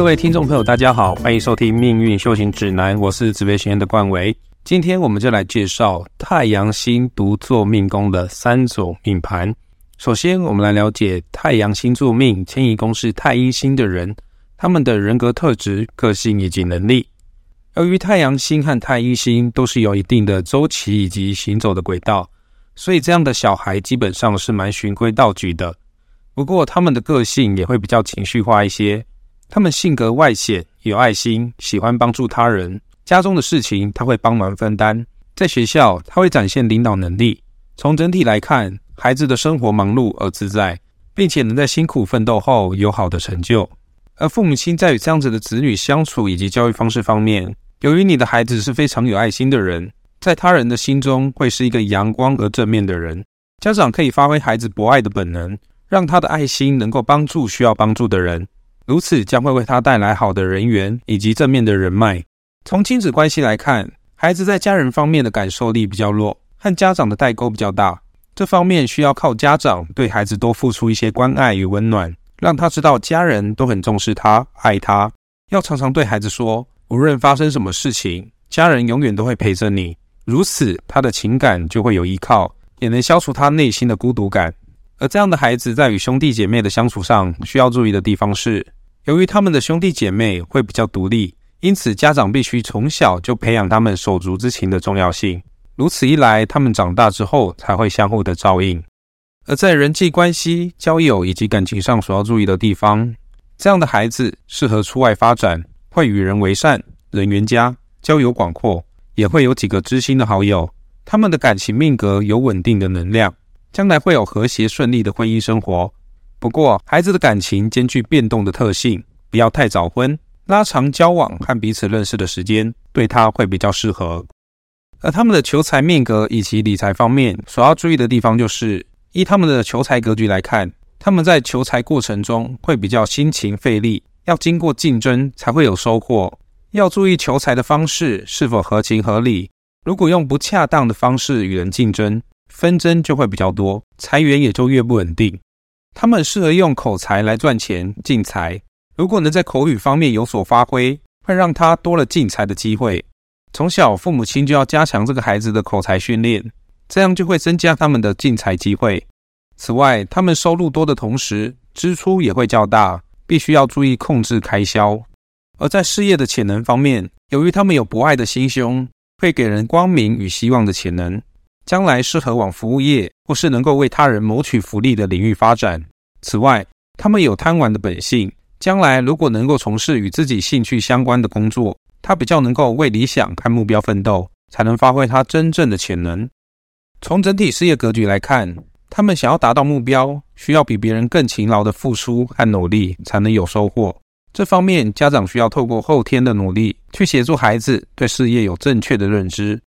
各位听众朋友，大家好，欢迎收听《命运修行指南》，我是紫薇学院的冠维。今天我们就来介绍太阳星独坐命宫的三种命盘。首先，我们来了解太阳星座命迁移宫是太阴星的人，他们的人格特质、个性以及能力。由于太阳星和太阴星都是有一定的周期以及行走的轨道，所以这样的小孩基本上是蛮循规蹈矩的。不过，他们的个性也会比较情绪化一些。他们性格外显，有爱心，喜欢帮助他人。家中的事情他会帮忙分担。在学校，他会展现领导能力。从整体来看，孩子的生活忙碌而自在，并且能在辛苦奋斗后有好的成就。而父母亲在与这样子的子女相处以及教育方式方面，由于你的孩子是非常有爱心的人，在他人的心中会是一个阳光而正面的人。家长可以发挥孩子博爱的本能，让他的爱心能够帮助需要帮助的人。如此将会为他带来好的人缘以及正面的人脉。从亲子关系来看，孩子在家人方面的感受力比较弱，和家长的代沟比较大。这方面需要靠家长对孩子多付出一些关爱与温暖，让他知道家人都很重视他、爱他。要常常对孩子说，无论发生什么事情，家人永远都会陪着你。如此，他的情感就会有依靠，也能消除他内心的孤独感。而这样的孩子在与兄弟姐妹的相处上，需要注意的地方是。由于他们的兄弟姐妹会比较独立，因此家长必须从小就培养他们手足之情的重要性。如此一来，他们长大之后才会相互的照应。而在人际关系、交友以及感情上所要注意的地方，这样的孩子适合出外发展，会与人为善，人缘佳，交友广阔，也会有几个知心的好友。他们的感情命格有稳定的能量，将来会有和谐顺利的婚姻生活。不过，孩子的感情兼具变动的特性，不要太早婚，拉长交往和彼此认识的时间，对他会比较适合。而他们的求财命格以及理财方面，所要注意的地方就是，依他们的求财格局来看，他们在求财过程中会比较辛勤费力，要经过竞争才会有收获。要注意求财的方式是否合情合理，如果用不恰当的方式与人竞争，纷争就会比较多，财源也就越不稳定。他们适合用口才来赚钱进财，如果能在口语方面有所发挥，会让他多了进财的机会。从小父母亲就要加强这个孩子的口才训练，这样就会增加他们的进财机会。此外，他们收入多的同时，支出也会较大，必须要注意控制开销。而在事业的潜能方面，由于他们有博爱的心胸，会给人光明与希望的潜能。将来适合往服务业或是能够为他人谋取福利的领域发展。此外，他们有贪玩的本性，将来如果能够从事与自己兴趣相关的工作，他比较能够为理想和目标奋斗，才能发挥他真正的潜能。从整体事业格局来看，他们想要达到目标，需要比别人更勤劳的付出和努力，才能有收获。这方面，家长需要透过后天的努力，去协助孩子对事业有正确的认知。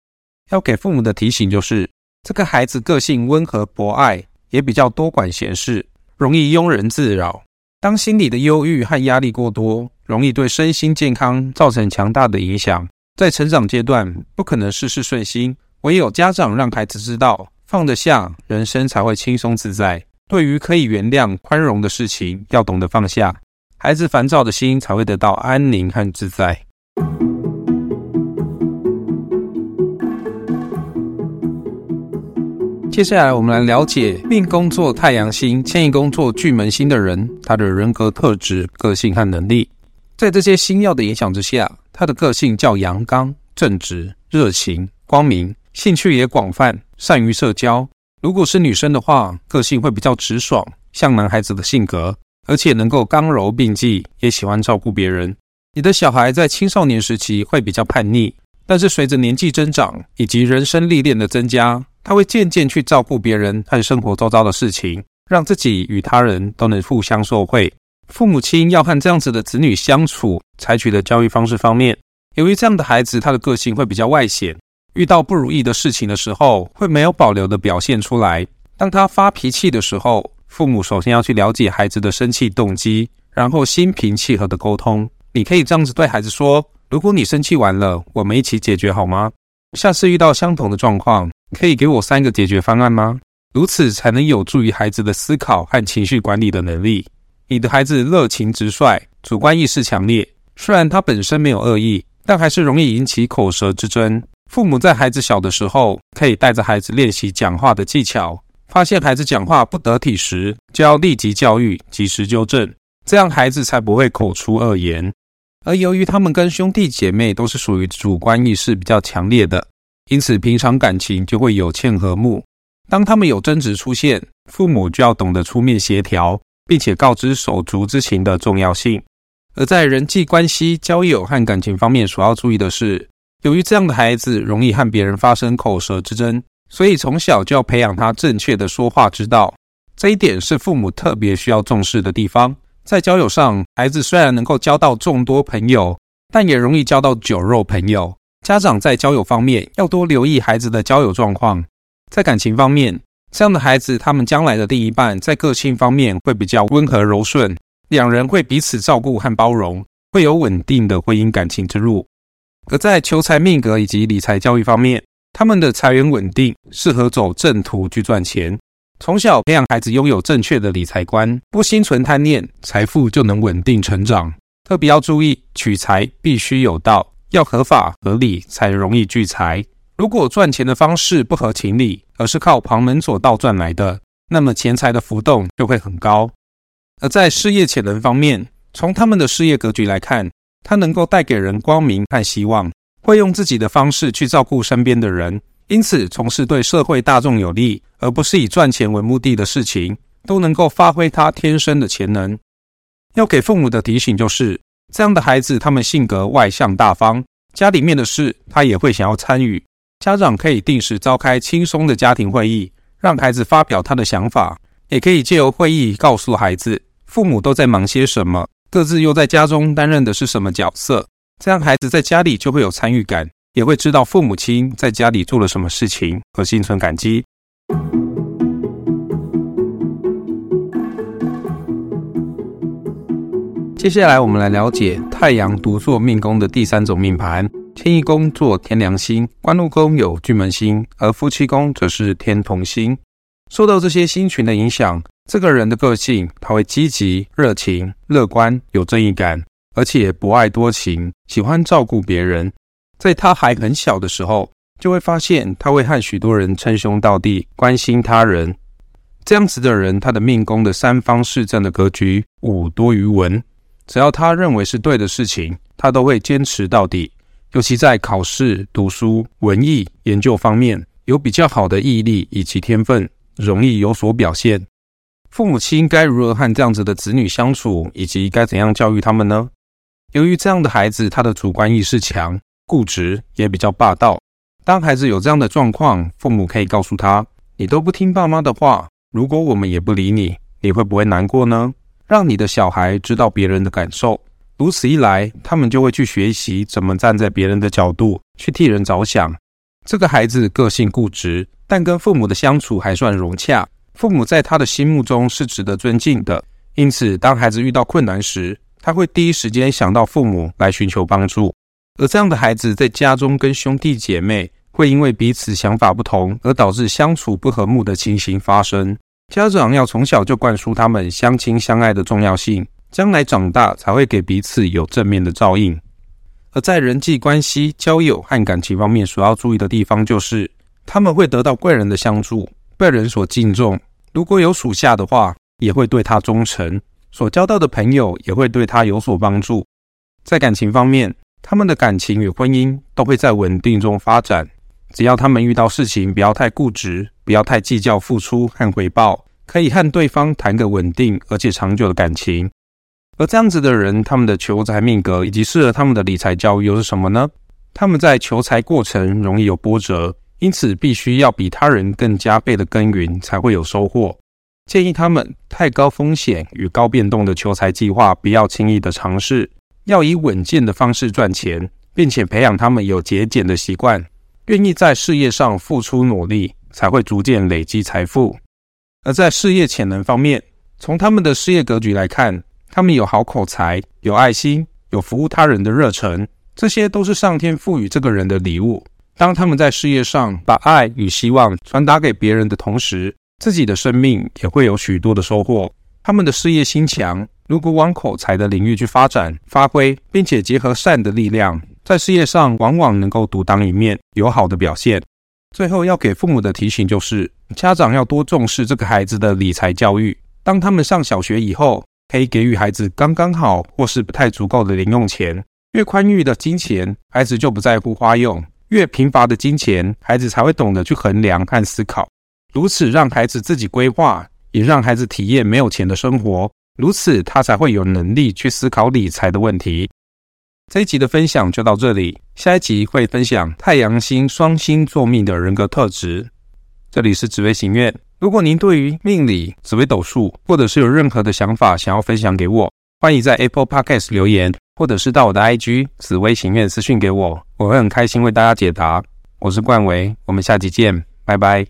要给父母的提醒就是，这个孩子个性温和博爱，也比较多管闲事，容易庸人自扰。当心理的忧郁和压力过多，容易对身心健康造成强大的影响。在成长阶段，不可能事事顺心，唯有家长让孩子知道放得下，人生才会轻松自在。对于可以原谅、宽容的事情，要懂得放下，孩子烦躁的心才会得到安宁和自在。接下来，我们来了解命宫作太阳星、迁移宫作巨门星的人，他的人格特质、个性和能力。在这些星耀的影响之下，他的个性较阳刚、正直、热情、光明，兴趣也广泛，善于社交。如果是女生的话，个性会比较直爽，像男孩子的性格，而且能够刚柔并济，也喜欢照顾别人。你的小孩在青少年时期会比较叛逆，但是随着年纪增长以及人生历练的增加。他会渐渐去照顾别人和生活周遭的事情，让自己与他人都能互相受惠。父母亲要和这样子的子女相处，采取的教育方式方面，由于这样的孩子他的个性会比较外显，遇到不如意的事情的时候，会没有保留的表现出来。当他发脾气的时候，父母首先要去了解孩子的生气动机，然后心平气和的沟通。你可以这样子对孩子说：“如果你生气完了，我们一起解决好吗？下次遇到相同的状况。”可以给我三个解决方案吗？如此才能有助于孩子的思考和情绪管理的能力。你的孩子热情直率，主观意识强烈。虽然他本身没有恶意，但还是容易引起口舌之争。父母在孩子小的时候，可以带着孩子练习讲话的技巧，发现孩子讲话不得体时，就要立即教育，及时纠正，这样孩子才不会口出恶言。而由于他们跟兄弟姐妹都是属于主观意识比较强烈的，因此平常感情就会有欠和睦。当他们有争执出现，父母就要懂得出面协调，并且告知手足之情的重要性。而在人际关系、交友和感情方面，所要注意的是，由于这样的孩子容易和别人发生口舌之争，所以从小就要培养他正确的说话之道。这一点是父母特别需要重视的地方。在交友上，孩子虽然能够交到众多朋友，但也容易交到酒肉朋友。家长在交友方面要多留意孩子的交友状况。在感情方面，这样的孩子，他们将来的另一半在个性方面会比较温和柔顺，两人会彼此照顾和包容，会有稳定的婚姻感情之路。而在求财命格以及理财教育方面，他们的财源稳定，适合走正途去赚钱。从小培养孩子拥有正确的理财观，不心存贪念，财富就能稳定成长。特别要注意，取财必须有道，要合法合理才容易聚财。如果赚钱的方式不合情理，而是靠旁门左道赚来的，那么钱财的浮动就会很高。而在事业潜能方面，从他们的事业格局来看，他能够带给人光明和希望，会用自己的方式去照顾身边的人。因此，从事对社会大众有利，而不是以赚钱为目的的事情，都能够发挥他天生的潜能。要给父母的提醒就是：这样的孩子，他们性格外向大方，家里面的事他也会想要参与。家长可以定时召开轻松的家庭会议，让孩子发表他的想法，也可以借由会议告诉孩子，父母都在忙些什么，各自又在家中担任的是什么角色。这样孩子在家里就会有参与感。也会知道父母亲在家里做了什么事情，和心存感激。接下来，我们来了解太阳独坐命宫的第三种命盘：天一宫坐天梁星，官禄宫有巨门星，而夫妻宫则是天同星。受到这些星群的影响，这个人的个性他会积极、热情、乐观、有正义感，而且博爱多情，喜欢照顾别人。在他还很小的时候，就会发现他会和许多人称兄道弟，关心他人。这样子的人，他的命宫的三方四正的格局五多于文，只要他认为是对的事情，他都会坚持到底。尤其在考试、读书、文艺研究方面，有比较好的毅力以及天分，容易有所表现。父母亲该如何和这样子的子女相处，以及该怎样教育他们呢？由于这样的孩子，他的主观意识强。固执也比较霸道。当孩子有这样的状况，父母可以告诉他：“你都不听爸妈的话，如果我们也不理你，你会不会难过呢？”让你的小孩知道别人的感受，如此一来，他们就会去学习怎么站在别人的角度去替人着想。这个孩子个性固执，但跟父母的相处还算融洽，父母在他的心目中是值得尊敬的。因此，当孩子遇到困难时，他会第一时间想到父母来寻求帮助。而这样的孩子在家中跟兄弟姐妹会因为彼此想法不同而导致相处不和睦的情形发生。家长要从小就灌输他们相亲相爱的重要性，将来长大才会给彼此有正面的照应。而在人际关系、交友和感情方面，所要注意的地方就是他们会得到贵人的相助，被人所敬重。如果有属下的话，也会对他忠诚；所交到的朋友也会对他有所帮助。在感情方面，他们的感情与婚姻都会在稳定中发展，只要他们遇到事情不要太固执，不要太计较付出和回报，可以和对方谈个稳定而且长久的感情。而这样子的人，他们的求财命格以及适合他们的理财教育又是什么呢？他们在求财过程容易有波折，因此必须要比他人更加倍的耕耘才会有收获。建议他们太高风险与高变动的求财计划不要轻易的尝试。要以稳健的方式赚钱，并且培养他们有节俭的习惯，愿意在事业上付出努力，才会逐渐累积财富。而在事业潜能方面，从他们的事业格局来看，他们有好口才、有爱心、有服务他人的热忱，这些都是上天赋予这个人的礼物。当他们在事业上把爱与希望传达给别人的同时，自己的生命也会有许多的收获。他们的事业心强，如果往口才的领域去发展、发挥，并且结合善的力量，在事业上往往能够独当一面，有好的表现。最后要给父母的提醒就是，家长要多重视这个孩子的理财教育。当他们上小学以后，可以给予孩子刚刚好或是不太足够的零用钱。越宽裕的金钱，孩子就不在乎花用；越贫乏的金钱，孩子才会懂得去衡量和思考。如此让孩子自己规划，也让孩子体验没有钱的生活。如此，他才会有能力去思考理财的问题。这一集的分享就到这里，下一集会分享太阳星双星座命的人格特质。这里是紫微行院，如果您对于命理、紫微斗数，或者是有任何的想法想要分享给我，欢迎在 Apple Podcast 留言，或者是到我的 IG 紫微行院私讯给我，我会很开心为大家解答。我是冠维，我们下集见，拜拜。